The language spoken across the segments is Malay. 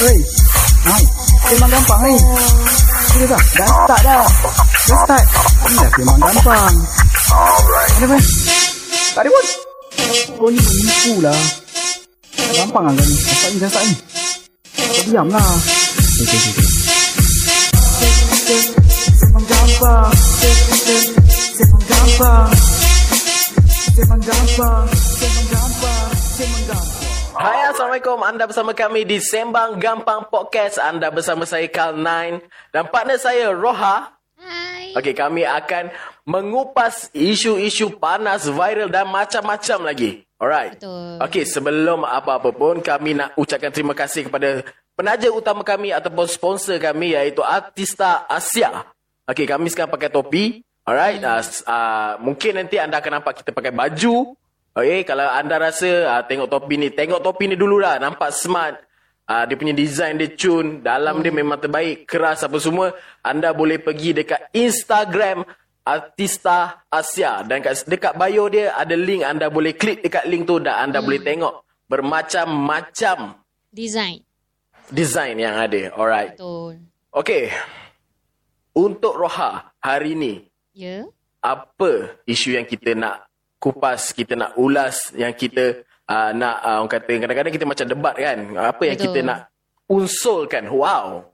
Hei, hai, memang gampang ni. Sudah dah, dah start dah. Dah start. Ni dah memang gampang. Ada apa? Tak ada pun. Oh ni menipu lah. Gampang lah ni. Dah start ni, start ni. Kau diam lah. Okay, okay, okay. Memang gampang. Memang gampang. Memang gampang. Memang gampang. Memang gampang. Hai Assalamualaikum. Anda bersama kami di Sembang Gampang Podcast. Anda bersama saya Karl9 Dan partner saya Roha. Hai. Okey kami akan mengupas isu-isu panas, viral dan macam-macam lagi. Alright. Betul. Okey sebelum apa-apa pun Kami nak ucapkan terima kasih kepada Penaja utama kami ataupun sponsor kami Iaitu Artista Asia. Okey kami sekarang pakai topi. Alright. Hmm. uh, uh, Mungkin nanti anda akan nampak kita pakai baju Okay, kalau anda rasa uh, tengok topi ni, tengok topi ni dulu lah. Nampak smart. Uh, dia punya design dia cun. Dalam hmm. dia memang terbaik. Keras apa semua. Anda boleh pergi dekat Instagram Artista Asia. Dan kat, dekat bio dia ada link. Anda boleh klik dekat link tu dan anda hmm. boleh tengok bermacam-macam Design. design yang ada. Alright. Betul. Okay. Untuk Roha hari ni, Ya. apa isu yang kita nak kupas, kita nak ulas, yang kita uh, nak, uh, orang kata, kadang-kadang kita macam debat kan. Apa yang Betul. kita nak unsulkan. Wow.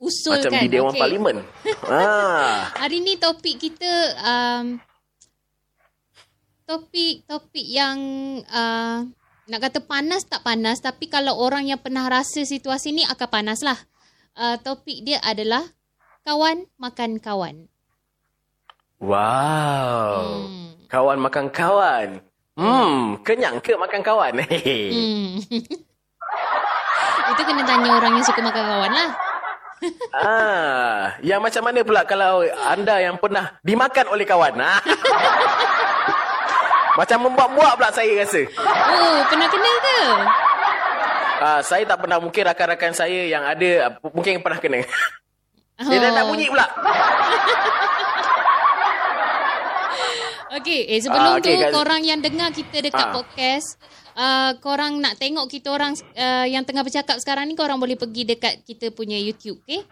Usul macam kan. di Dewan Okey. Parlimen. ah. Hari ni topik kita um, topik topik yang uh, nak kata panas tak panas tapi kalau orang yang pernah rasa situasi ni akan panas lah. Uh, topik dia adalah kawan makan kawan. Wow. Hmm. Kawan makan kawan. Hmm, kenyang ke makan kawan? Hmm. Itu kena tanya orang yang suka makan kawan lah. ah, yang macam mana pula kalau anda yang pernah dimakan oleh kawan? Ah. macam membuat-buat pula saya rasa. Oh, pernah kena ke? Ah, saya tak pernah mungkin rakan-rakan saya yang ada mungkin pernah kena. Dia dah nak bunyi pula. Okey, eh sebelum Ah, tu okey, Kak- korang yang dengar kita dekat Ah. podcast, uh, korang nak tengok kita orang uh, yang tengah bercakap sekarang ni korang boleh pergi dekat kita punya YouTube, okey?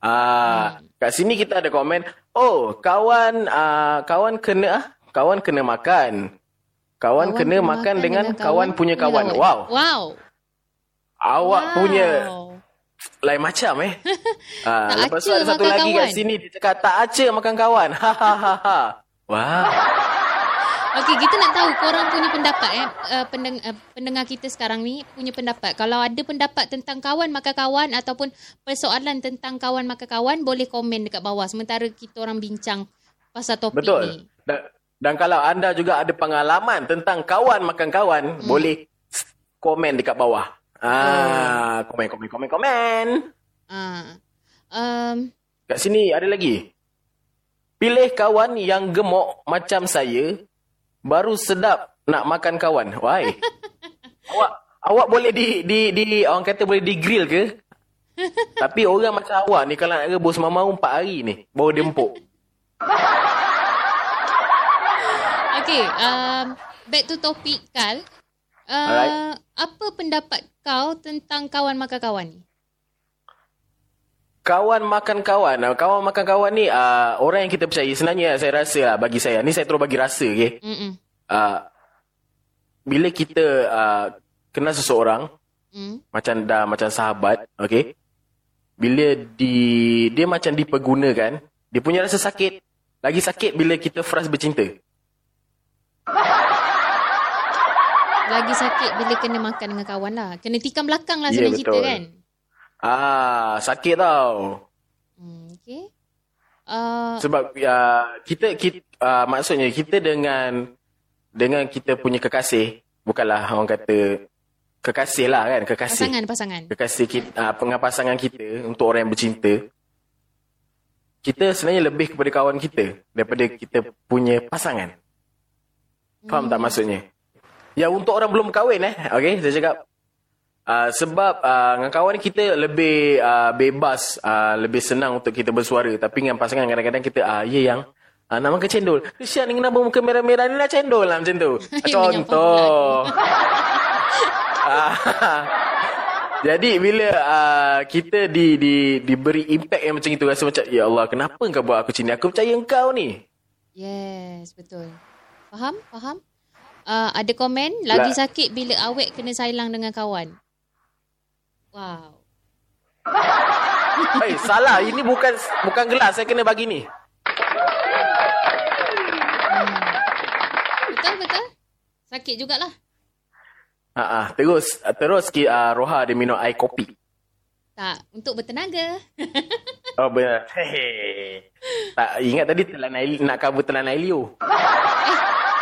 Ah, kat sini kita ada komen, "Oh, kawan ah kawan kena ah, kawan kena makan. Kawan, kena makan dengan kawan, punya kawan." Wow. Wow. Awak wow. punya lain macam eh. Tak lepas tu ada satu lagi kawan. kat sini dia cakap tak acer makan kawan. Ha ha ha ha. Wow. Okey, kita nak tahu korang punya pendapat eh uh, pendeng- uh, pendengar kita sekarang ni punya pendapat. Kalau ada pendapat tentang kawan makan kawan ataupun persoalan tentang kawan makan kawan boleh komen dekat bawah sementara kita orang bincang pasal topik ni. Betul. Dan, dan kalau anda juga ada pengalaman tentang kawan makan kawan, hmm. boleh komen dekat bawah. Ah, komen komen komen komen. Ah. Um, Kat sini ada lagi. Pilih kawan yang gemuk macam saya, baru sedap nak makan kawan. Why? awak awak boleh di di di orang kata boleh di grill ke? Tapi orang macam awak ni kalau nak rebus mau 4 hari ni, baru dia empuk. Okay, um, back to topic, Kal. Uh, Alright. Apa pendapat kau tentang kawan makan kawan ni? Kawan makan kawan. Ah, Kawan makan kawan ni uh, orang yang kita percaya. Sebenarnya saya rasa lah bagi saya. Ni saya terus bagi rasa. Okay? Mm-mm. Uh, bila kita uh, kenal seseorang, Mm. macam dah macam sahabat, okay? Bila di dia macam dipergunakan, dia punya rasa sakit. Lagi sakit bila kita frust bercinta. Lagi sakit bila kena makan dengan kawan lah. Kena tikam belakang lah Ya, sebenarnya cerita kan? Ah, sakit tau. Hmm, okay. Uh, Sebab uh, kita kita uh, maksudnya kita dengan dengan kita punya kekasih, bukanlah orang kata kekasih lah kan, kekasih. pasangan, pasangan. Kekasih kita, uh, pasangan kita untuk orang yang bercinta. Kita sebenarnya lebih kepada kawan kita daripada kita punya pasangan. Faham tak maksudnya? Ya untuk orang belum kahwin eh. Okay, saya cakap. Uh, sebab uh, dengan kawan kita lebih uh, bebas, uh, lebih senang untuk kita bersuara. Tapi dengan pasangan kadang-kadang kita, ah ya yang, uh, nak makan cendol. Kesian ni kenapa muka merah-merah ni nak cendol lah macam tu. Contoh. Jadi bila uh, kita di di diberi impact yang macam itu rasa macam ya Allah kenapa kau buat aku macam ni? Aku percaya engkau ni. Yes, betul. Faham? Faham? Uh, ada komen, lagi La- sakit bila awet kena sailang dengan kawan. Wow. Hei, salah. Ini bukan bukan gelas saya kena bagi ni. Betul, betul. Sakit jugalah. Ha ah, terus terus ki uh, Roha dia minum air kopi. Tak, untuk bertenaga. Oh benar. Hehe. Tak ingat tadi telan air nak cover telan air liu.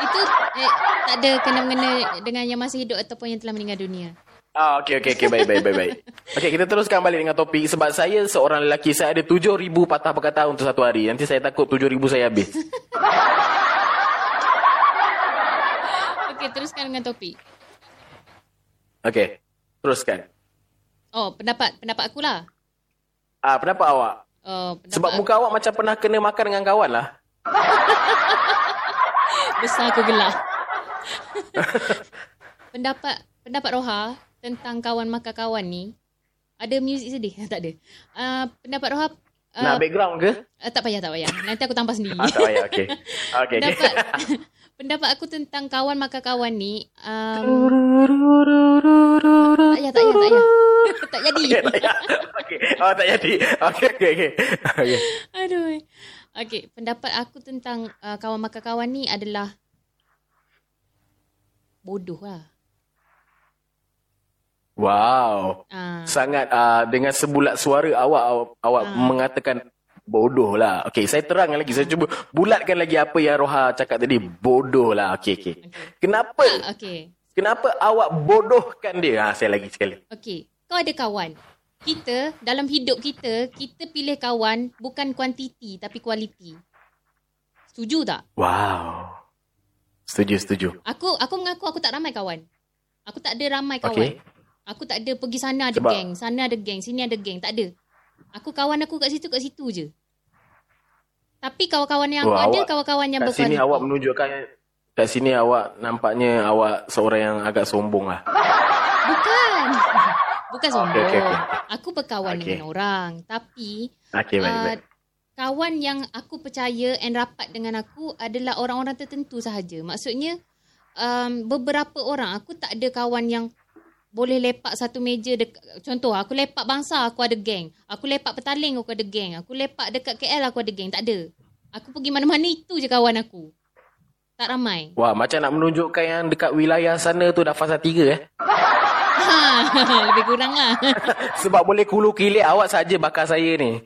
Itu eh, tak ada kena-mengena dengan yang masih hidup ataupun yang telah meninggal dunia. Ah okey okey okey baik baik baik baik. Okey kita teruskan balik dengan topik sebab saya seorang lelaki saya ada 7000 patah perkataan untuk satu hari. Nanti saya takut 7000 saya habis. Okey, teruskan dengan topik. Okey. Teruskan. Oh, pendapat pendapat aku lah. Ah pendapat awak? Oh, pendapat Sebab muka awak macam pernah kena makan dengan kawan lah. besar aku gelak. pendapat pendapat Roha tentang kawan makan kawan ni ada muzik sedih tak ada. Uh, pendapat Roha uh, Nak background ke? uh, tak payah tak payah. Nanti aku tambah sendiri. Ah tak payah okey. Okey pendapat pendapat aku tentang kawan makan kawan ni um, tak payah tak payah tak payah. tak jadi. Okey, tak payah. Okey. Oh tak jadi. Okey okey okey. Okey. Aduh. Okey, pendapat aku tentang uh, kawan makan kawan ni adalah bodoh lah. Wow. Ah, Sangat uh, dengan sebulat suara awak awak, awak Ah. mengatakan bodoh lah. Okey, saya terangkan lagi. Saya cuba bulatkan lagi apa yang Roha cakap tadi. Bodoh lah. Okey, okey. Kenapa? ah, okey. Kenapa awak bodohkan dia? Ha, saya lagi sekali. Okey, kau ada kawan. Kita dalam hidup kita, kita pilih kawan bukan kuantiti tapi kualiti. Setuju tak? Wow. Setuju, setuju. Aku aku mengaku aku tak ramai kawan. Aku tak ada ramai kawan. Okey. Aku tak ada pergi sana ada Sebab- geng, sana ada geng, sini ada geng, tak ada. Aku kawan aku kat situ kat situ je. Tapi kawan-kawan yang aku ada kawan-kawan yang Kat sini berkualiti. awak menunjukkan kat sini awak nampaknya awak seorang yang agak sombong lah. Bukan. Bukan sombong. okey, okey. Aku berkawan Okey. dengan orang, tapi Okey, baik, Ah, baik. kawan yang aku percaya and rapat dengan aku adalah orang-orang tertentu sahaja. Maksudnya um, beberapa orang aku tak ada kawan yang boleh lepak satu meja dek- contoh aku lepak bangsa aku ada geng aku lepak petaling aku ada geng aku lepak dekat KL aku ada geng tak ada aku pergi mana-mana itu je kawan aku tak ramai Wah, macam nak menunjukkan yang dekat wilayah sana tu dah fasa tiga eh. ha, lebih kurang lah Sebab boleh kulu kilik awak saja bakar saya ni.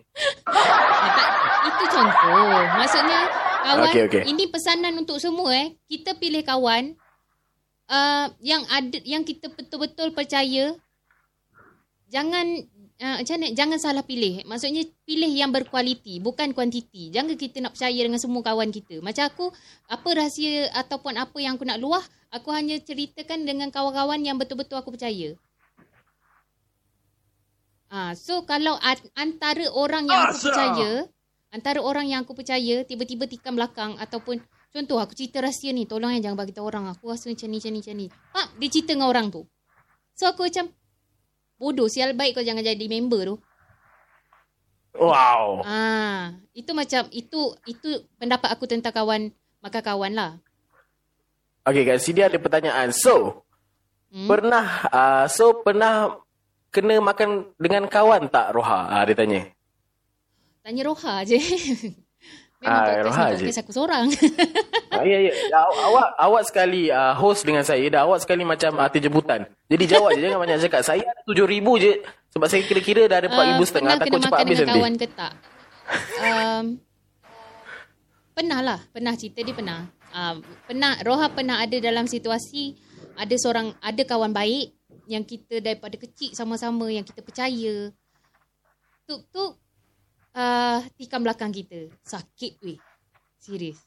Tak, itu contoh. Maksudnya kawan Okey, okey. ini pesanan untuk semua eh. Kita pilih kawan uh, yang ada yang kita betul-betul percaya. Jangan uh, macam mana? Jangan salah pilih. Maksudnya pilih yang berkualiti, bukan kuantiti. Jangan kita nak percaya dengan semua kawan kita. Macam aku, apa rahsia ataupun apa yang aku nak luah, aku hanya ceritakan dengan kawan-kawan yang betul-betul aku percaya. Ah, so kalau antara orang yang aku percaya, antara orang yang aku percaya tiba-tiba tikam belakang ataupun contoh aku cerita rahsia ni, tolong eh jangan bagi tahu orang. Aku rasa macam ni, macam ni, macam ni. Pak, dia cerita dengan orang tu. So aku macam bodoh, sial baik kau jangan jadi member tu. Wow. Ah, itu macam itu itu pendapat aku tentang kawan maka kawan lah. Okey, kat sini ada pertanyaan. So, Hmm? pernah uh, so pernah kena makan dengan kawan tak Roha? Ah dia tanya. Tanya Roha je. Ah, Memang Roha podcast je. ni podcast aku seorang. Ah, ya ya. Aw- awak awak sekali uh, host dengan saya dah awak sekali macam arti jemputan. Jadi jawab je jangan banyak cakap. Saya ada 7000 je sebab saya kira-kira dah ada 4000 Ah, setengah pernah takut cepat habis dengan nanti. kawan ke tak? Um, pernah lah. Pernah cerita dia pernah. Um, pernah. Roha pernah ada dalam situasi ada seorang, ada kawan baik yang kita daripada kecil sama-sama yang kita percaya. Tu, tu uh, tikam belakang kita. Sakit weh. Serius.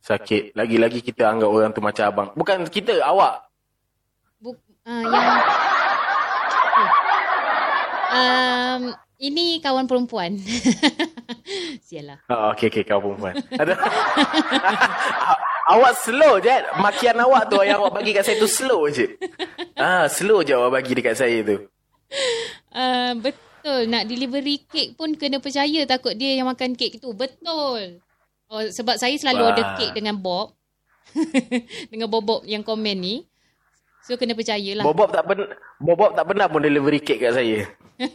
Sakit. Lagi-lagi kita anggap orang tu macam abang. Bukan kita, awak. Buk, uh, yang um, ini kawan perempuan. Sialah. Oh, okey okey kau perempuan. Ada- awak slow je. Makian awak tu yang awak bagi kat saya tu slow je. ah, slow je awak bagi dekat saya tu. Uh, betul. Nak delivery kek pun kena percaya takut dia yang makan kek tu. Betul. Oh, sebab saya selalu Wah. order kek dengan Bob. dengan Bob yang komen ni. So kena percayalah. Bobob tak pernah Bobob tak pernah pun delivery kek kat saya.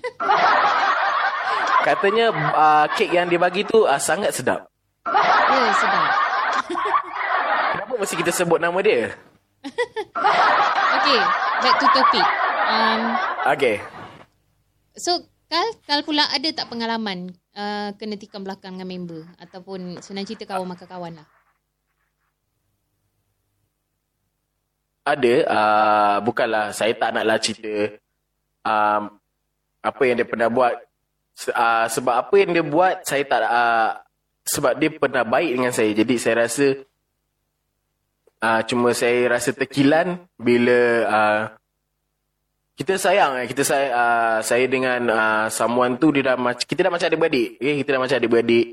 Katanya uh, kek yang dia bagi tu uh, sangat sedap. Ya, sedap. Kenapa mesti kita sebut nama dia? Okay, back to topic. Um, Okay. so, Kal, Kal pula ada tak pengalaman uh, kena tikam belakang dengan member? Ataupun senang cerita kawan makan kawan lah? Ada. Uh, bukanlah saya tak naklah cerita um, apa yang dia pernah buat. Uh, sebab apa yang dia buat saya tak uh, sebab dia pernah baik dengan saya. Jadi saya rasa uh, cuma saya rasa terkilan bila uh, kita sayang eh kita saya uh, saya dengan uh, someone tu dia dah macam kita dah macam adik-beradik. Okay, kita dah macam adik-beradik.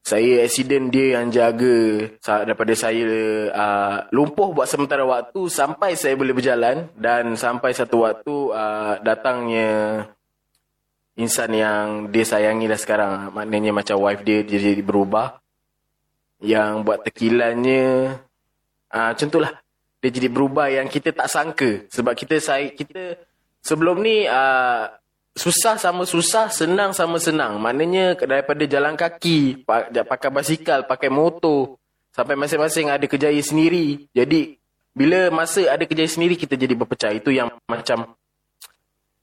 Saya accident dia yang jaga daripada saya uh, lumpuh buat sementara waktu sampai saya boleh berjalan dan sampai satu waktu uh, datangnya insan yang dia sayangi dah sekarang. Maknanya macam wife dia dia jadi berubah. Yang buat tekilannya uh, macam tu lah. Dia jadi berubah yang kita tak sangka sebab kita saya kita sebelum ni uh, susah sama susah, senang sama senang. Maknanya daripada jalan kaki, pa- pakai basikal, pakai motor, sampai masing-masing ada kerjaya sendiri. Jadi, bila masa ada kerjaya sendiri, kita jadi berpecah. Itu yang macam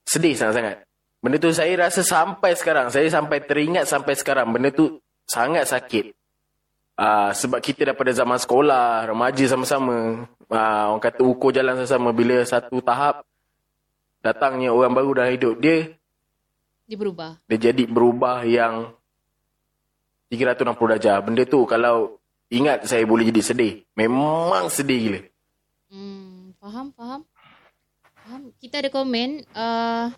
sedih sangat-sangat. Benda tu saya rasa sampai sekarang, saya sampai teringat sampai sekarang, benda tu sangat sakit. Uh, sebab kita daripada zaman sekolah, remaja sama-sama, uh, orang kata ukur jalan sama-sama, bila satu tahap, datangnya orang baru dalam hidup dia, Dia berubah. dia jadi berubah yang 360 darjah. Benda tu kalau ingat saya boleh jadi sedih. Memang sedih gila. Hmm, faham, faham. Faham. Kita ada komen, uh,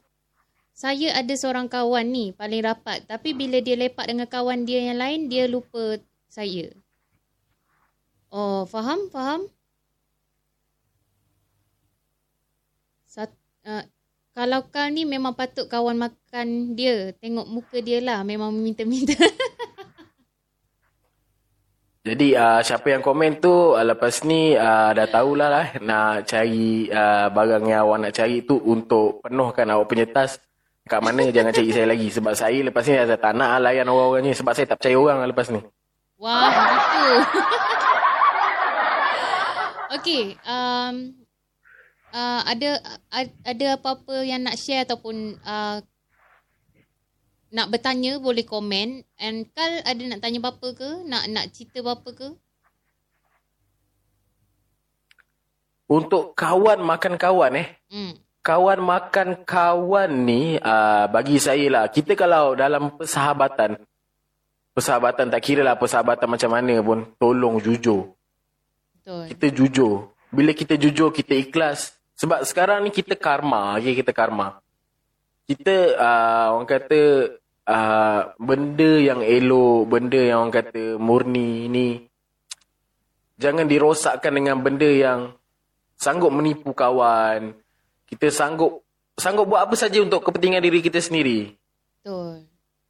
saya ada seorang kawan ni paling rapat tapi bila dia lepak dengan kawan dia yang lain dia lupa saya. Oh, faham, faham. Sat, uh, kalau kau ni memang patut kawan makan dia. Tengok muka dia lah. Memang minta-minta. Jadi uh, siapa yang komen tu uh, lepas ni uh, dah tahulah lah nak cari uh, barang yang awak nak cari tu untuk penuhkan awak punya tas. Kat mana jangan cari saya lagi. Sebab saya lepas ni saya tak nak layan orang-orang ni. Sebab saya tak percaya orang lah lepas ni. Wah, gitu. Okey, um, uh, ada a- ada apa-apa yang nak share ataupun uh, nak bertanya boleh komen. And Kal ada nak tanya apa ke? Nak nak cerita apa ke? Untuk kawan makan kawan eh. Hmm. kawan makan kawan ni uh, bagi saya lah kita kalau dalam persahabatan persahabatan tak kira lah persahabatan macam mana pun. Tolong jujur. Betul. kita jujur. Bila kita jujur kita ikhlas. Sebab sekarang ni kita karma. Okay, kita karma. Kita uh, orang kata uh, benda yang elok benda yang orang kata murni ni jangan dirosakkan dengan benda yang sanggup menipu kawan. Kita sanggup sanggup buat apa saja untuk kepentingan diri kita sendiri. Betul.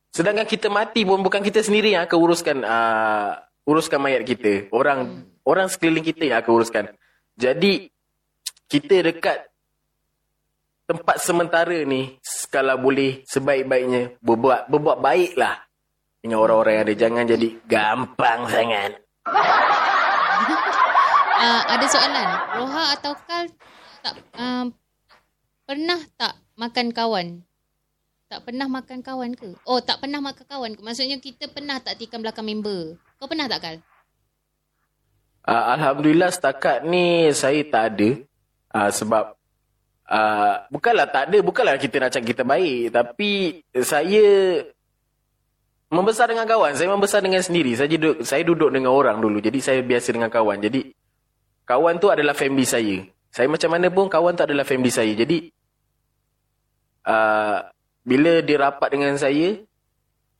Sedangkan kita mati pun bukan kita sendiri yang akan uruskan uh, uruskan mayat kita. Orang orang sekeliling kita yang akan uruskan. Jadi kita dekat tempat sementara ni kalau boleh sebaik-baiknya berbuat berbuat baiklah dengan orang-orang yang ada jangan jadi gampang sangat. Uh, ada soalan. Roha atau Kal tak uh, pernah tak makan kawan? Tak pernah makan kawan ke? Oh, tak pernah makan kawan ke? Maksudnya kita pernah tak tikam belakang member? Kau pernah tak, Kal? Uh, Alhamdulillah setakat ni saya tak ada. Uh, sebab uh, bukanlah tak ada, bukanlah kita nak cakap kita baik. Tapi saya membesar dengan kawan. Saya membesar dengan sendiri. Saya duduk, saya duduk dengan orang dulu. Jadi saya biasa dengan kawan. Jadi kawan tu adalah family saya. Saya macam mana pun kawan tu adalah family saya. Jadi uh, bila dia rapat dengan saya,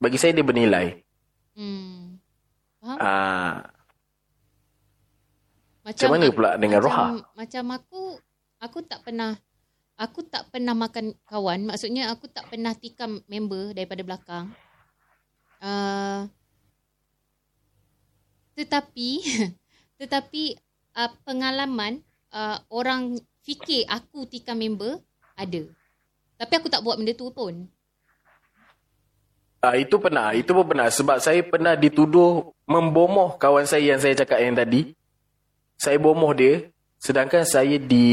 bagi saya dia bernilai. Hmm. Faham? Uh, macam mana pula dengan macam, Roha? Macam aku, aku tak pernah aku tak pernah makan kawan. Maksudnya aku tak pernah tikam member daripada belakang. Uh, tetapi tetapi uh, pengalaman uh, orang fikir aku tikam member ada. Tapi aku tak buat benda tu pun. Ah itu pernah, itu pun pernah sebab saya pernah dituduh membomoh kawan saya yang saya cakap yang tadi. Saya bomoh dia sedangkan saya di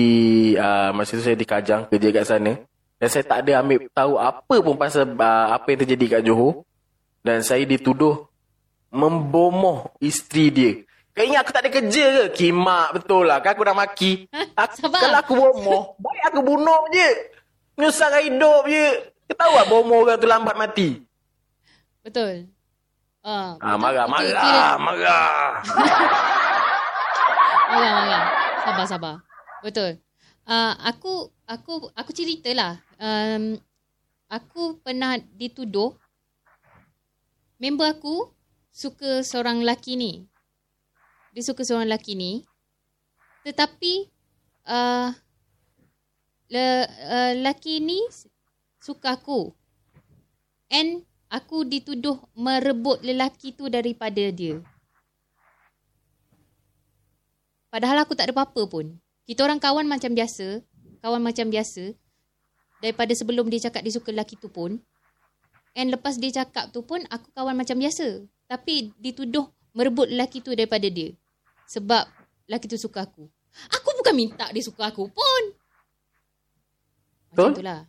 uh, masa tu saya di Kajang kerja kat sana dan saya tak ada ambil tahu apa pun pasal uh, apa yang terjadi kat Johor dan saya dituduh membomoh isteri dia. Kau ingat aku tak ada kerja ke? Kimak betul lah. Kan aku dah maki. Aku, kalau aku bomoh, baik aku bunuh je. Menyusahkan hidup je. Tahu tak bomoh orang tu lambat mati? Betul. Ah, marah, Itu marah, kira- marah. Marah, marah. Sabar, sabar. Betul. Uh, aku aku aku ceritalah. Um, aku pernah dituduh member aku suka seorang lelaki ni. Dia suka seorang lelaki ni. Tetapi uh, le, uh, lelaki ni suka aku. And aku dituduh merebut lelaki tu daripada dia. Padahal aku tak ada apa-apa pun. Kita orang kawan macam biasa. Kawan macam biasa. Daripada sebelum dia cakap dia suka lelaki tu pun. And lepas dia cakap tu pun, aku kawan macam biasa. Tapi dituduh merebut lelaki tu daripada dia. Sebab lelaki tu suka aku. Aku bukan minta dia suka aku pun. Macam Betul? itulah.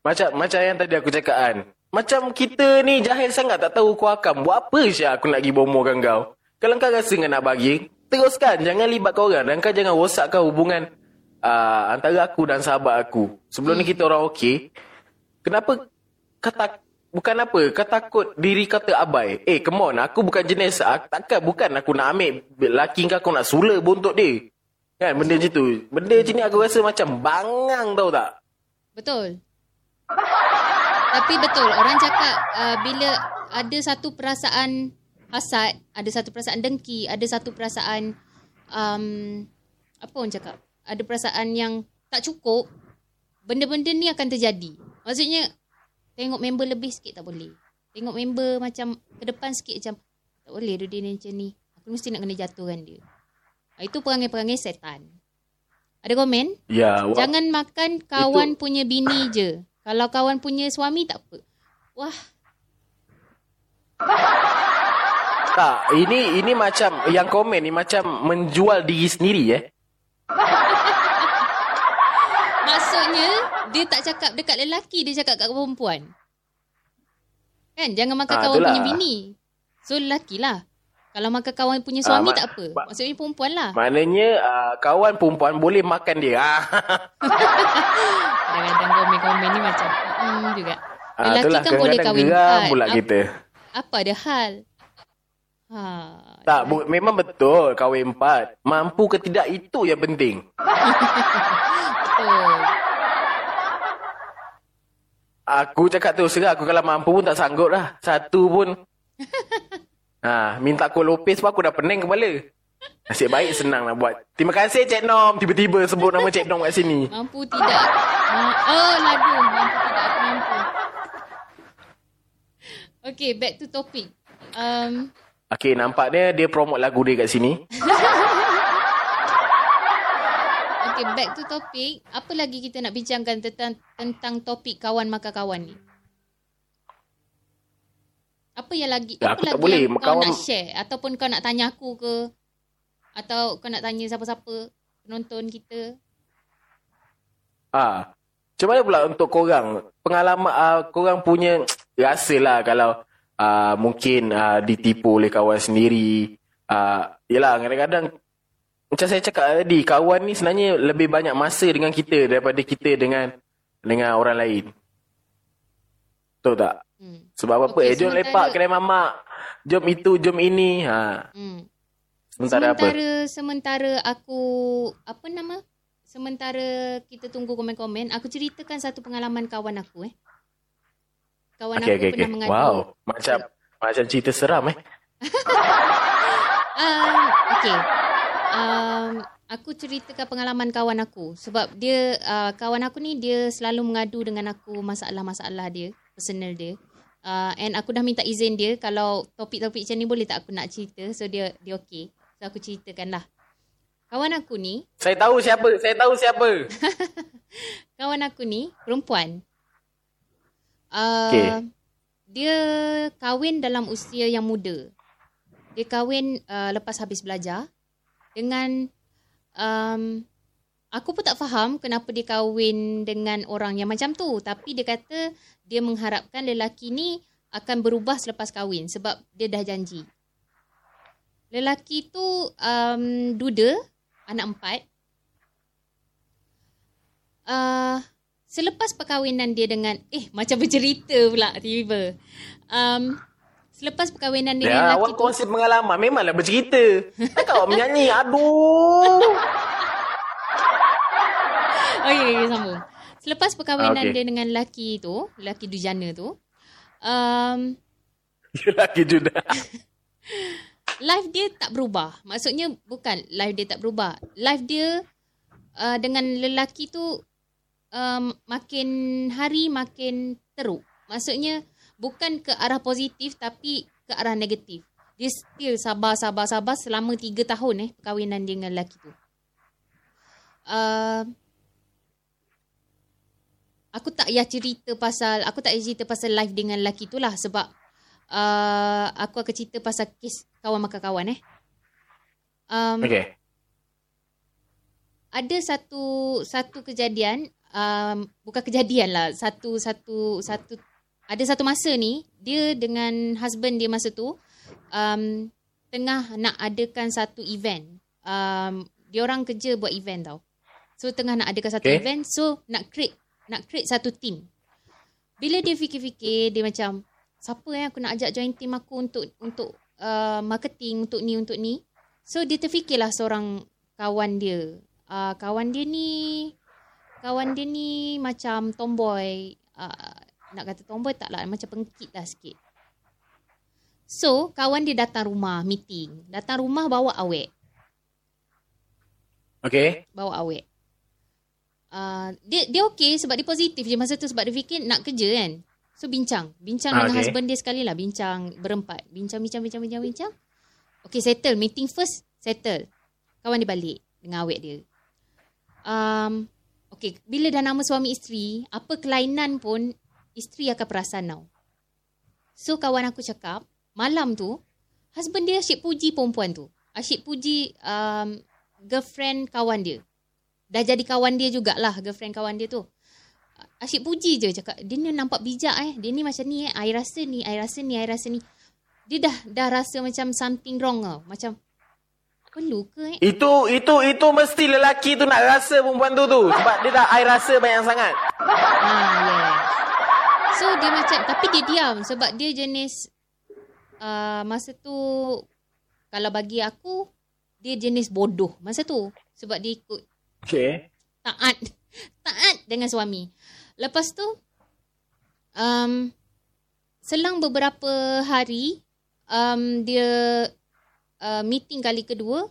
Macam macam yang tadi aku cakap kan. Macam kita ni jahil sangat tak tahu kau akan buat apa Syah aku nak pergi bomohkan kau. Kalau kau rasa kau nak bagi, teruskan. Jangan libatkan orang dan kau jangan rosakkan hubungan uh, antara aku dan sahabat aku. Sebelum ni kita orang okey. Kenapa kau tak Bukan apa, kau takut diri kau terabai. Eh, come on, aku bukan jenis, aku, takkan bukan aku nak ambil lelaki kau, aku nak sula bontot dia. Kan, benda macam tu. Benda macam ni aku rasa macam bangang tau tak? Betul. Tapi betul, orang cakap uh, bila ada satu perasaan hasad, ada satu perasaan dengki, ada satu perasaan um, apa orang cakap? Ada perasaan yang tak cukup, benda-benda ni akan terjadi. Maksudnya tengok member lebih sikit tak boleh. Tengok member macam ke depan sikit macam tak boleh dia ni macam ni. Aku mesti nak kena jatuhkan dia. Itu perangai-perangai setan. Ada komen? Ya, wa- Jangan makan kawan punya bini je. Kalau kawan punya suami tak apa. Wah, Tak, ini ini macam yang komen ni macam menjual diri sendiri eh. maksudnya dia tak cakap dekat lelaki, dia cakap kat perempuan. Kan? Jangan makan Ah, kawan itulah. punya bini. So lelaki lah. Kalau makan kawan punya suami Ah, mak- tak apa. mak- Maksudnya perempuan lah. Maknanya uh, kawan perempuan boleh makan dia. Ah, Kadang-kadang komen-komen ni macam hmm juga. Lelaki itulah, kan boleh kadang-kadang kahwin geram empat. pula Ap- kita. Apa ada hal? Ha. Tak, bu- memang betul kahwin empat. Mampu ke tidak itu yang penting. Betul. Aku cakap tu serah aku kalau mampu pun tak sanggup lah. Satu pun. ha, minta kau lopes pun aku dah pening kepala. Nasib baik senang nak buat. Terima kasih Cik Nom. Tiba-tiba sebut nama Cik Nom kat sini. Mampu tidak. Oh, lagu. Mampu tidak. Aku mampu. Okay, back to topic. Um, Okey, nampaknya dia promote lagu dia kat sini. okay, back to topic. Apa lagi kita nak bincangkan tentang tentang topik kawan makan kawan ni? Apa yang lagi? Ya, apa aku tak lagi boleh. yang kau Kawan- nak share? Ataupun kau nak tanya aku ke? Atau kau nak tanya siapa-siapa penonton kita? Ah, macam mana pula untuk korang? Pengalaman uh, korang punya rasa lah kalau uh, mungkin uh, ditipu oleh kawan sendiri. Uh, yelah, kadang-kadang macam saya cakap tadi, kawan ni sebenarnya lebih banyak masa dengan kita daripada kita dengan dengan orang lain. Betul tak? Hmm. Sebab apa? Okey, eh, jom sementara- lepak kedai mamak. Jom itu, jom ini. Ha. Hmm. Sementara, apa? sementara sementara aku apa nama? Sementara kita tunggu komen-komen, aku ceritakan satu pengalaman kawan aku eh. Kawan Okey, aku okey, pernah okey. mengadu. Wow. Macam macam cerita seram eh. Um, okay. Um, aku ceritakan pengalaman kawan aku sebab dia uh, kawan aku ni dia selalu mengadu dengan aku masalah-masalah dia, personal dia. Uh, and aku dah minta izin dia kalau topik-topik macam ni boleh tak aku nak cerita. So dia dia okey. So aku ceritakan lah. Kawan aku ni, Saya tahu siapa. Saya tahu siapa. kawan aku ni perempuan. Uh, Okey. Dia kahwin dalam usia yang muda. Dia kahwin uh, lepas habis belajar dengan um, aku pun tak faham kenapa dia kahwin dengan orang yang macam tu. Tapi dia kata dia mengharapkan lelaki ni akan berubah selepas kahwin sebab dia dah janji. Lelaki tu um, duda, anak empat. Uh, selepas perkahwinan dia dengan eh macam bercerita pula tiba-tiba. Um, selepas perkahwinan dia dengan Ya, lelaki awak tu kongsi pengalaman. Memanglah bercerita. Takkan awak menyanyi. Aduh. Ya, ya, sambung. Selepas perkahwinan Ah, okey. dia dengan lelaki tu, lelaki dujana tu, um, Lelaki juga. life dia tak berubah. Maksudnya bukan life dia tak berubah. Life dia uh, dengan lelaki tu um, makin hari makin teruk. Maksudnya bukan ke arah positif tapi ke arah negatif. Dia still sabar, sabar, sabar selama tiga tahun eh perkahwinan dia dengan lelaki tu. Uh, aku tak payah cerita pasal, aku tak payah cerita pasal live dengan lelaki tu lah sebab uh, aku akan cerita pasal kes kawan makan kawan eh. Um, Okay. ada satu satu kejadian um, bukan kejadian lah satu satu satu ada satu masa ni dia dengan husband dia masa tu um, tengah nak adakan satu event um, dia orang kerja buat event tau so tengah nak adakan satu Okay. event so nak create nak create satu team. Bila dia fikir-fikir dia macam siapa yang aku nak ajak join team aku untuk untuk uh, marketing untuk ni untuk ni? So dia terfikirlah seorang kawan dia. Uh, kawan dia ni kawan dia ni macam tomboy. Uh, nak kata tomboy tak lah macam pengkit lah sikit. So kawan dia datang rumah meeting. Datang rumah bawa awek. Okay. bawa awek uh, dia dia okey sebab dia positif je. Masa tu sebab dia fikir nak kerja kan. So bincang. Bincang Ah, dengan okey. husband dia sekali lah. Bincang berempat. Bincang bincang bincang bincang bincang. Okey settle. Meeting first settle. Kawan dia balik dengan awek dia. Um, okey bila dah nama suami isteri apa kelainan pun isteri akan perasan tau. So kawan aku cakap malam tu husband dia asyik puji perempuan tu. Asyik puji um, girlfriend kawan dia dah jadi kawan dia jugalah girlfriend kawan dia tu. Asyik puji je cakap dia ni nampak bijak eh. Dia ni macam ni eh. I rasa ni I rasa ni I rasa ni. Dia dah dah rasa macam something wrong tau. Macam perlu ke eh. Itu itu itu mesti lelaki tu nak rasa perempuan tu tu. Sebab dia dah I rasa banyak sangat. Ah, yes. So dia macam tapi dia diam. Sebab dia jenis uh, masa tu kalau bagi aku dia jenis bodoh masa tu. Sebab dia ikut Okay. taat taat dengan suami. Lepas tu um, selang beberapa hari um, dia uh, meeting kali kedua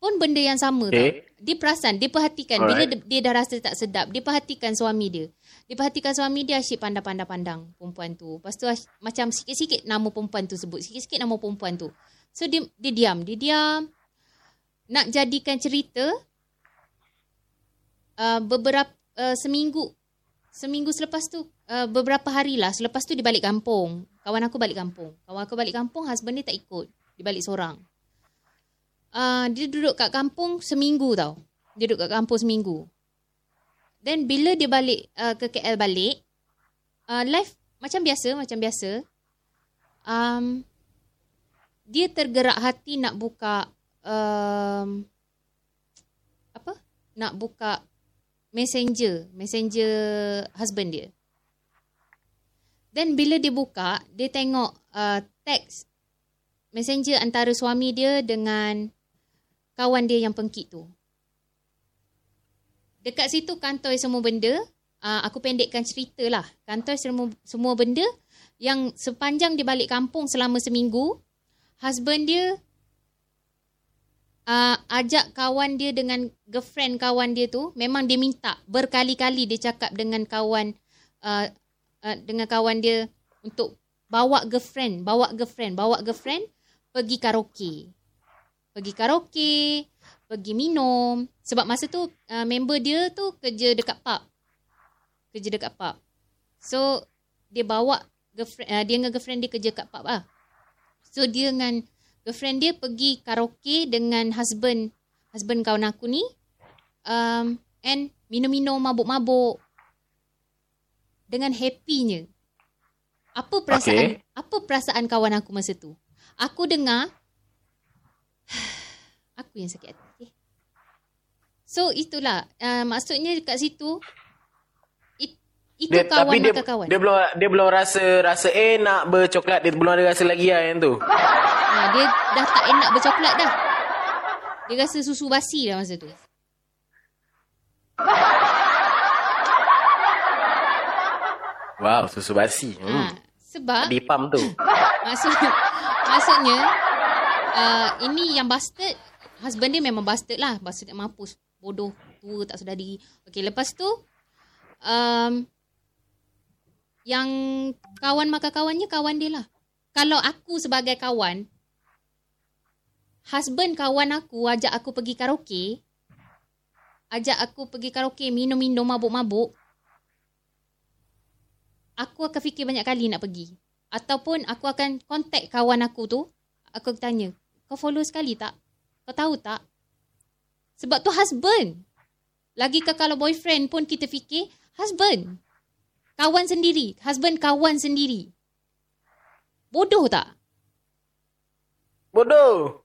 pun benda yang sama Okay. tau. Dia perasan, dia perhatikan bila Alright. dia, dia dah rasa tak sedap, dia perhatikan suami dia. Dia perhatikan suami dia asyik pandang-pandang-pandang perempuan tu. Lepas tu asyik, macam sikit-sikit nama perempuan tu sebut, sikit-sikit nama perempuan tu. So dia dia diam, dia diam. Nak jadikan cerita uh, beberapa uh, seminggu seminggu selepas tu uh, beberapa hari lah. Selepas tu dia balik kampung. Kawan aku balik kampung. Kawan aku balik kampung husband dia tak ikut. Dia balik seorang. Uh, dia duduk kat kampung seminggu tau. Dia duduk kat kampung seminggu. Then bila dia balik uh, ke KL balik uh, life macam biasa macam biasa um, dia tergerak hati nak buka um, apa? Nak buka messenger messenger husband dia. Then bila dia buka dia tengok uh, teks messenger antara suami dia dengan kawan dia yang pengkit tu. Dekat situ kantoi semua benda uh, aku pendekkan cerita lah. Kantoi semua semua benda yang sepanjang dia balik kampung selama seminggu husband dia uh, ajak kawan dia dengan girlfriend kawan dia tu memang dia minta berkali-kali dia cakap dengan kawan uh, uh, dengan kawan dia untuk bawa girlfriend, bawa girlfriend, bawa girlfriend pergi karaoke. Pergi karaoke, pergi minum. Sebab masa tu uh, member dia tu kerja dekat pub. Kerja dekat pub. So dia bawa girlfriend uh, dia dengan girlfriend dia kerja kat pub ah. So dia dengan girlfriend dia pergi karaoke dengan husband husband kawan aku ni um, and minum-minum mabuk-mabuk dengan happynya. Apa perasaan Okay. apa perasaan kawan aku masa tu? Aku dengar aku yang sakit hati. So itulah uh, maksudnya kat situ it, itu Dia, kawan tapi dia, maka kawan. dia belum dia belum rasa rasa eh nak bercoklat dia belum ada rasa lagi lah yang tu. Ha, dia dah tak enak bercoklat dah. Dia rasa susu basi dah masa tu. Wow, susu basi. Ha, Hmm. sebab Di pam tu. maksud maksudnya uh, ini yang bastard husband dia memang bastard lah, bastard mampus, bodoh, tua tak sedar diri. Okey, lepas tu um, yang kawan maka kawannya kawan dia lah. Kalau aku sebagai kawan husband kawan aku ajak aku pergi karaoke, ajak aku pergi karaoke minum-minum mabuk-mabuk, aku akan fikir banyak kali nak pergi. Ataupun aku akan contact kawan aku tu, aku tanya, kau follow sekali tak? Kau tahu tak? Sebab tu husband. Lagi ke kalau boyfriend pun kita fikir, husband. Kawan sendiri. Husband kawan sendiri. Bodoh tak? Bodoh.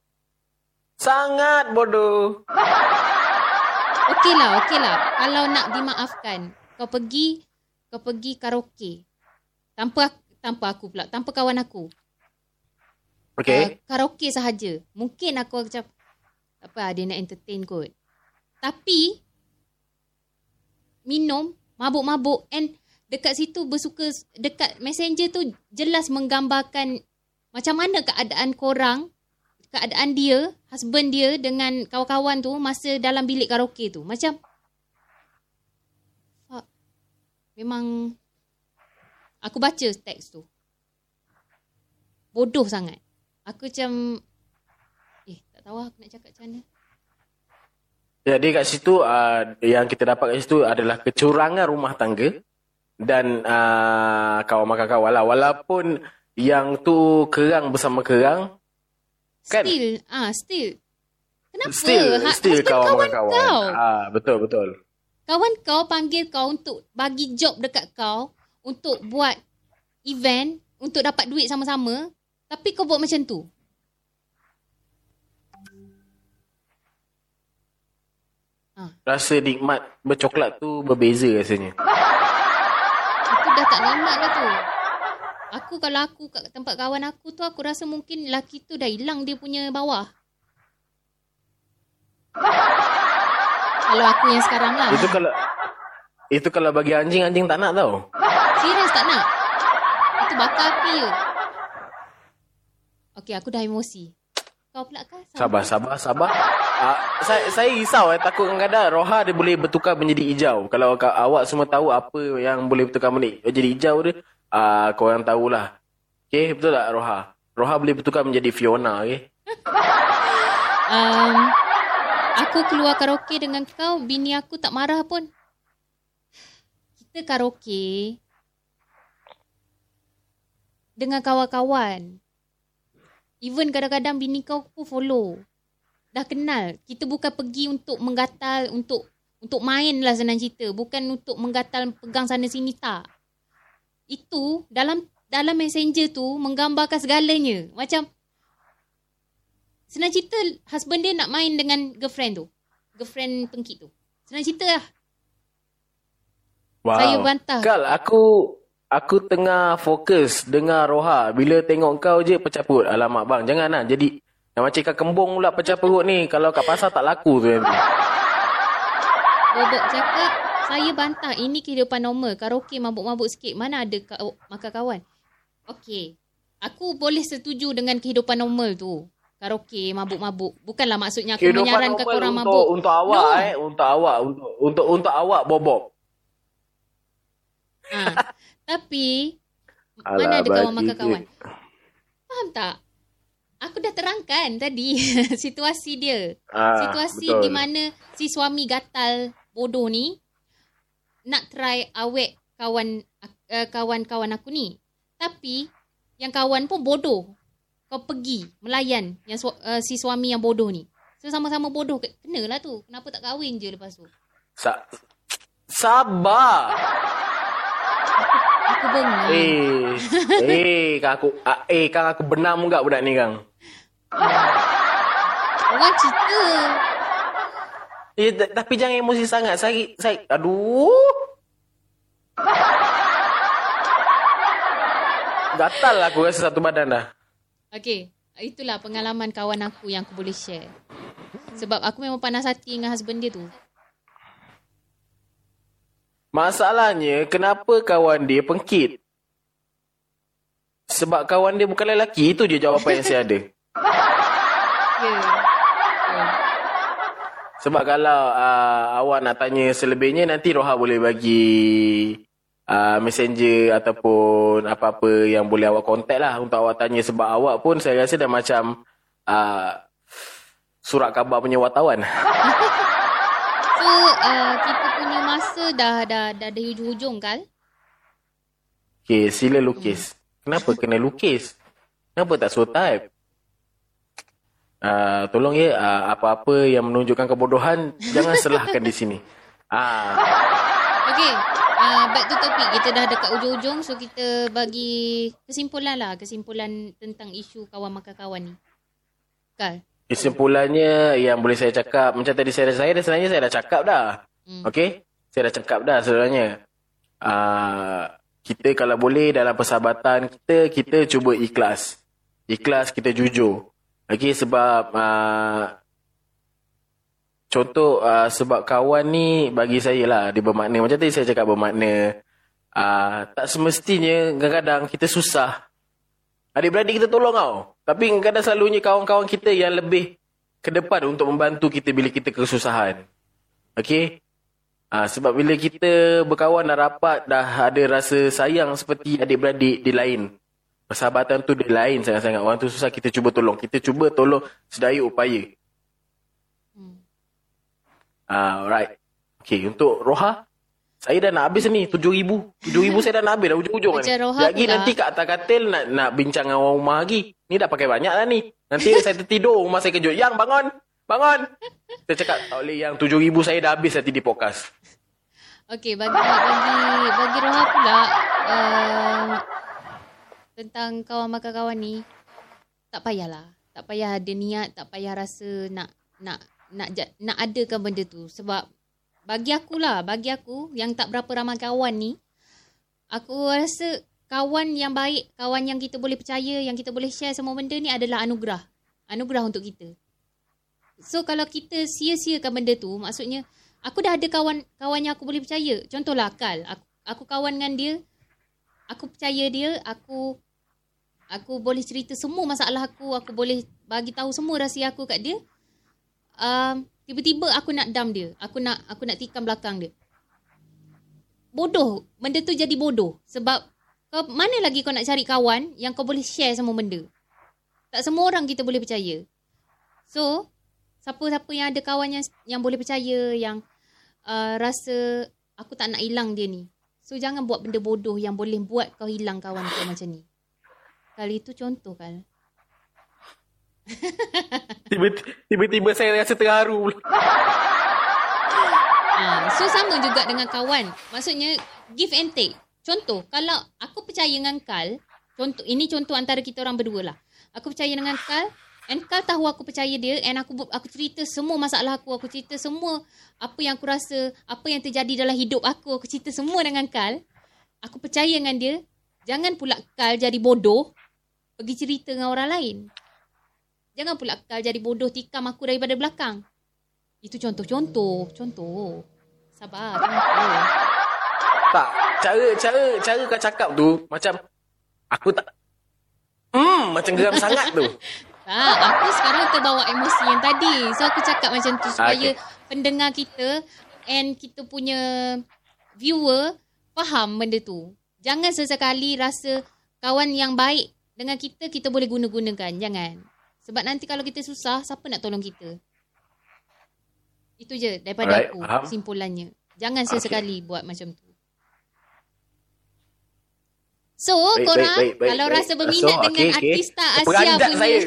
Sangat bodoh. Okey lah, okey lah. Kalau nak dimaafkan, kau pergi, kau pergi karaoke. Tanpa tanpa aku pula, tanpa kawan aku. Okay. Uh, karaoke sahaja. Mungkin aku macam, apa dia nak entertain kot. Tapi, minum, mabuk-mabuk and dekat situ bersuka, dekat messenger tu jelas menggambarkan macam mana keadaan korang, keadaan dia, husband dia dengan kawan-kawan tu masa dalam bilik karaoke tu. Macam, fuck. Memang, aku baca teks tu. Bodoh sangat. Aku macam, eh tak tahu lah aku nak cakap macam mana. Jadi kat situ uh, yang kita dapat kat situ adalah kecurangan rumah tangga dan uh, kawan makan kawan lah. Walaupun yang tu kerang bersama kerang, Kan? Still, ah still. Kenapa? still Ha- still kawan kawan makan kawan. kau. Ah betul betul. Kawan kau panggil kau untuk bagi job dekat kau untuk buat event untuk dapat duit sama-sama. Tapi kau buat macam tu. Rasa nikmat bercoklat tu berbeza rasanya. Tak nikmat dah tu. Aku kalau aku kat tempat kawan aku tu aku rasa mungkin lelaki tu dah hilang dia punya bawah. Kalau aku yang sekarang lah. Itu kalau itu kalau bagi anjing anjing tak nak tau. Serius tak nak? Itu bakar api je. Okey, aku dah emosi. Kau pula kah? Sabar sabar sabar. Uh, saya saya risau eh takut kadang-kadang roha dia boleh bertukar menjadi hijau. Kalau ka- awak semua tahu apa yang boleh bertukar menjadi jadi hijau dia, uh, korang tahulah. Okey, betul tak roha? Roha boleh bertukar menjadi Fiona, okey? Um, aku keluar karaoke dengan kau, bini aku tak marah pun. Kita karaoke dengan kawan-kawan. Even kadang-kadang bini kau pun follow. Dah kenal. Kita bukan pergi untuk menggatal, untuk untuk main lah senang cerita. Bukan untuk menggatal pegang sana sini tak. Itu dalam dalam messenger tu menggambarkan segalanya. Macam Senang cerita husband dia nak main dengan girlfriend tu. Girlfriend pengkit tu. Senang cerita lah. Wow. Saya bantah. Kal, aku aku tengah fokus dengar roha. Bila tengok kau je pecah perut. Alamak bang, jangan lah. Jadi yang macam ikan kembung pula pecah perut ni. Kalau kat pasar tak laku tu nanti. Bobok cakap, saya bantah. Ini kehidupan normal. Karaoke mabuk-mabuk sikit. Mana ada ka- makan kawan? Okey. Aku boleh setuju dengan kehidupan normal tu. karaoke, mabuk-mabuk. Bukanlah maksudnya aku Kehidupan menyarankan korang untuk, mabuk. Untuk awak No. eh. Untuk awak. Untuk untuk untuk awak bobok. Ha. Tapi Alah, mana ada kawan makan je. kawan? Faham tak? Aku dah terangkan tadi situasi dia. Ah, situasi betul. di mana si suami gatal bodoh ni nak try awet kawan uh, kawan-kawan aku ni. Tapi yang kawan pun bodoh. Kau pergi melayan yang su- uh, si suami yang bodoh ni. So sama-sama bodoh ke- kenalah tu. Kenapa tak kahwin je lepas tu? Sa- sabar. Aku bengong. Eh, eh, kang aku, ah, eh, kang aku benam enggak budak ni kang? Orang cerita. Eh, t- tapi jangan emosi sangat. Saya, saya, aduh. Gatal aku rasa satu badan dah. Okay. Itulah pengalaman kawan aku yang aku boleh share. Sebab aku memang panas hati dengan husband dia tu. Masalahnya, kenapa kawan dia pengkit? Sebab kawan dia bukan lelaki. Itu je jawapan yang saya ada. Ya. Yeah. Sebab kalau uh, awak nak tanya selebihnya, nanti Roha boleh bagi uh, messenger ataupun apa-apa yang boleh awak contact lah untuk awak tanya. Sebab awak pun saya rasa dah macam uh, surat khabar punya wartawan. So, uh, kita masa dah dah dah ada hujung-hujung kan? Okay, sila lukis. Kenapa kena lukis? Kenapa tak suruh type? Uh, tolong ya, uh, apa-apa yang menunjukkan kebodohan, jangan selahkan di sini. Ah, Okay, uh, back to topic. Kita dah dekat hujung-hujung so kita bagi kesimpulan lah. Kesimpulan tentang isu kawan makan kawan ni. Kal? Kesimpulannya yang boleh saya cakap macam tadi saya saya dah sebenarnya saya dah cakap dah. Hmm. Okey? Saya dah cakap dah sebenarnya. Uh, kita kalau boleh dalam persahabatan kita kita cuba ikhlas. Ikhlas kita jujur. Okey sebab uh, contoh uh, sebab kawan ni bagi saya lah dia bermakna macam tadi saya cakap bermakna uh, tak semestinya kadang-kadang kita susah Adik-beradik kita tolong tau. Tapi kadang selalunya kawan-kawan kita yang lebih ke depan untuk membantu kita bila kita kesusahan. Okey? Ha, sebab bila kita berkawan dah rapat, dah ada rasa sayang seperti adik-beradik di lain. Persahabatan tu di lain sangat-sangat. Orang tu susah, kita cuba tolong. Kita cuba tolong sedaya upaya. Hmm. Ah, alright. Okey, untuk Roha, saya dah nak habis ni, RM7,000. RM7,000 saya dah nak habis dah ujung-ujung ni. Lagi pula. nanti kat atas katil nak, nak bincang dengan orang rumah lagi. Ni dah pakai banyak lah ni. Nanti saya tertidur, rumah saya kejut. Yang bangun, bangun. Saya cakap, tak boleh yang RM7,000 saya dah habis nanti di podcast. Okay, bagi bagi bagi Roha pula uh, tentang kawan makan kawan ni tak payahlah. Tak payah ada niat, tak payah rasa nak nak nak nak, nak adakan benda tu sebab bagi aku lah, bagi aku yang tak berapa ramai kawan ni aku rasa kawan yang baik, kawan yang kita boleh percaya, yang kita boleh share semua benda ni adalah anugerah. Anugerah untuk kita. So kalau kita sia-siakan benda tu, maksudnya aku dah ada kawan kawan yang aku boleh percaya. Contohlah Akal, aku, aku kawan dengan dia, aku percaya dia, aku aku boleh cerita semua masalah aku, aku boleh bagi tahu semua rahsia aku kat dia. Um, tiba-tiba aku nak dam dia. Aku nak aku nak tikam belakang dia. Bodoh. Benda tu jadi bodoh. Sebab kau, mana lagi kau nak cari kawan yang kau boleh share semua benda. Tak semua orang kita boleh percaya. So, siapa-siapa yang ada kawan yang yang boleh percaya yang uh, rasa aku tak nak hilang dia ni. So jangan buat benda bodoh yang boleh buat kau hilang kawan kau macam ni. Kali itu contoh kan. Tiba- Tiba-tiba saya rasa terharu. pula. Ha, so sama juga dengan kawan. Maksudnya give and take. Contoh, kalau aku percaya dengan Kal, contoh ini contoh antara kita orang berdua lah. Aku percaya dengan Kal, and Kal tahu aku percaya dia and aku aku cerita semua masalah aku, aku cerita semua apa yang aku rasa, apa yang terjadi dalam hidup aku, aku cerita semua dengan Kal. Aku percaya dengan dia. Jangan pula Kal jadi bodoh pergi cerita dengan orang lain. Jangan pula Kal jadi bodoh tikam aku daripada belakang. Itu contoh-contoh. Contoh. Sabar. Contoh. Tak, cara cara cara kau cakap tu macam aku tak Hmm, macam geram sangat tu. Tak, aku sekarang terbawa emosi yang tadi. So aku cakap macam tu supaya Okay. pendengar kita and kita punya viewer faham benda tu. Jangan sesekali rasa kawan yang baik dengan kita, kita boleh guna-gunakan. Jangan. Sebab nanti kalau kita susah, siapa nak tolong kita? Itu je daripada Alright, aku faham. kesimpulannya. Jangan sesekali buat macam tu. So, Baik, korang baik, baik, baik, kalau baik. rasa berminat So, dengan okey, okey. artis tak Asia Peranjat punya saya.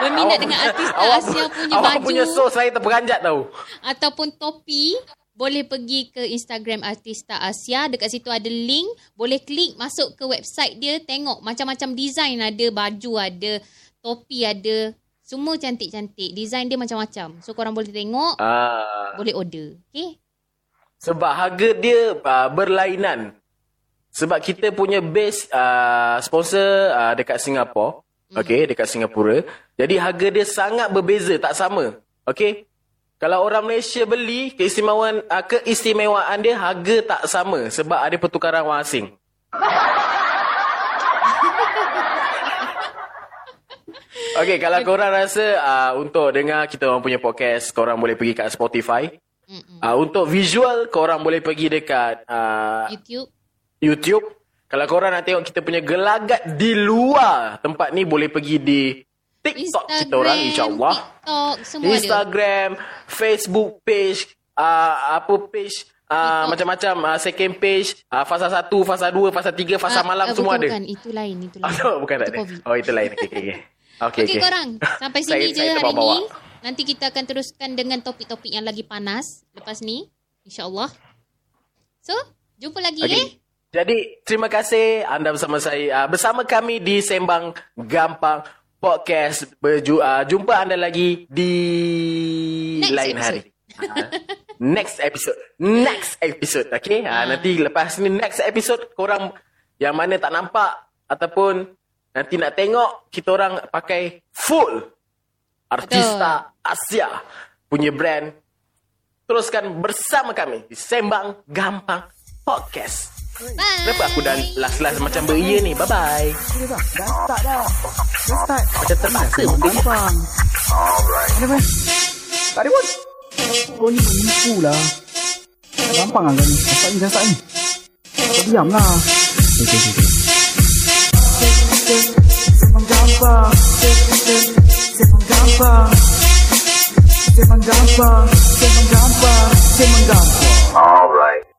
berminat Awak dengan punya- artis tak awak- Asia punya awak baju punya show saya terperanjat tau. ataupun topi boleh pergi ke Instagram Artista Asia dekat situ ada link boleh klik masuk ke website dia tengok macam-macam design ada baju ada topi ada semua cantik-cantik design dia macam-macam so korang boleh tengok Ah, boleh order okay sebab harga dia uh, berlainan. Sebab kita punya base uh, sponsor uh, dekat Singapura. Hmm. Okay, dekat Singapura. Jadi harga dia sangat berbeza, tak sama. Okay. Kalau orang Malaysia beli, keistimewaan uh, keistimewaan dia harga tak sama sebab ada pertukaran wang asing. Okay, kalau korang rasa uh, untuk dengar kita orang punya podcast, korang boleh pergi kat Spotify. Uh, untuk visual, korang boleh pergi dekat uh, YouTube YouTube. Kalau korang nak tengok kita punya gelagat di luar tempat ni, boleh pergi di TikTok Instagram kita orang, insyaAllah. TikTok semua ada Instagram, Facebook page, uh, apa page, uh, TikTok. macam-macam, uh, second page, uh, fasa 1, fasa 2, fasa 3, fasa Ah, malam ah, semua bukan, ada. bukan. itu lain itu lain Oh, bukan tak itu ada. COVID. Oh, itu lain. Okay, okay, okay. Okay, Okey korang, sampai Saya- sini je saya hari terbawa-bawa. ni. Nanti kita akan teruskan dengan topik-topik yang lagi panas lepas ni. InsyaAllah. So, jumpa lagi Okay. eh. Jadi, terima kasih anda bersama saya, uh, bersama kami di Sembang Gampang Podcast. Berju, uh, jumpa anda lagi di Next lain episode. hari. Uh, next episode. Next episode. Okay. Uh, Ah. nanti lepas ni next episode, korang yang mana tak nampak ataupun nanti nak tengok, kita orang pakai full Artista Asia punya brand. Teruskan bersama kami di Sembang Gampang Podcast. Kenapa aku dah last-last macam beria ni? Bye-bye. Dah start dah. Dah start. Macam terpaksa benda ni. gampang. Ada apa? Tak ada pun. Kau ni menipu lah. Gampang lah kau ni. Dah start ni, dah start ni. Kau diam lah. Okay, okay, okay. Memang gampang. Memang gampang. Memang gampang. Memang gampang. Memang gampang. All right.